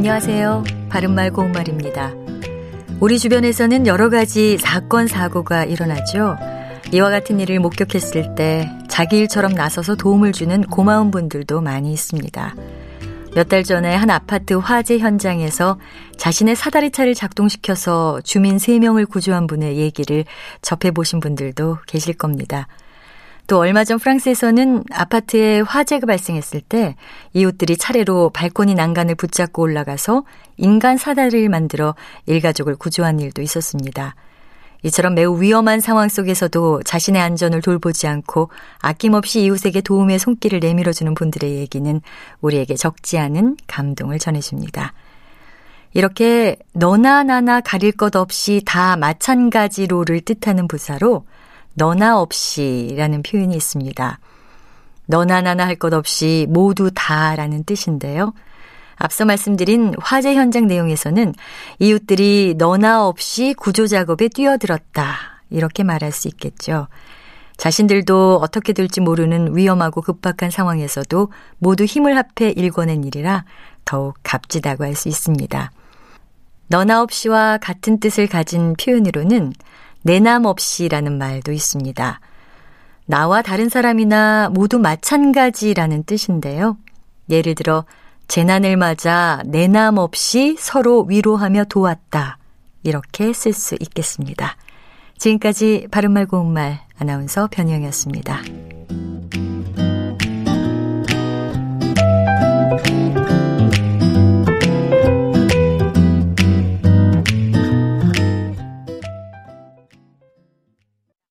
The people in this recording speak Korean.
안녕하세요. 바른말 고운말입니다. 우리 주변에서는 여러 가지 사건, 사고가 일어나죠. 이와 같은 일을 목격했을 때 자기 일처럼 나서서 도움을 주는 고마운 분들도 많이 있습니다. 몇 달 전에 한 아파트 화재 현장에서 자신의 사다리차를 작동시켜서 주민 3명을 구조한 분의 얘기를 접해보신 분들도 계실 겁니다. 또 얼마 전 프랑스에서는 아파트에 화재가 발생했을 때 이웃들이 차례로 발코니 난간을 붙잡고 올라가서 인간 사다리를 만들어 일가족을 구조한 일도 있었습니다. 이처럼 매우 위험한 상황 속에서도 자신의 안전을 돌보지 않고 아낌없이 이웃에게 도움의 손길을 내밀어주는 분들의 얘기는 우리에게 적지 않은 감동을 전해줍니다. 이렇게 너나 나나 가릴 것 없이 다 마찬가지로를 뜻하는 부사로 너나 없이라는 표현이 있습니다. 너나 나나 할 것 없이 모두 다라는 뜻인데요. 앞서 말씀드린 화재 현장 내용에서는 이웃들이 너나 없이 구조 작업에 뛰어들었다. 이렇게 말할 수 있겠죠. 자신들도 어떻게 될지 모르는 위험하고 급박한 상황에서도 모두 힘을 합해 일궈낸 일이라 더욱 값지다고 할 수 있습니다. 너나 없이와 같은 뜻을 가진 표현으로는 내남 없이라는 말도 있습니다. 나와 다른 사람이나 모두 마찬가지라는 뜻인데요. 예를 들어, 재난을 맞아 내남 없이 서로 위로하며 도왔다. 이렇게 쓸 수 있겠습니다. 지금까지 바른말 고운말 아나운서 변희영이었습니다.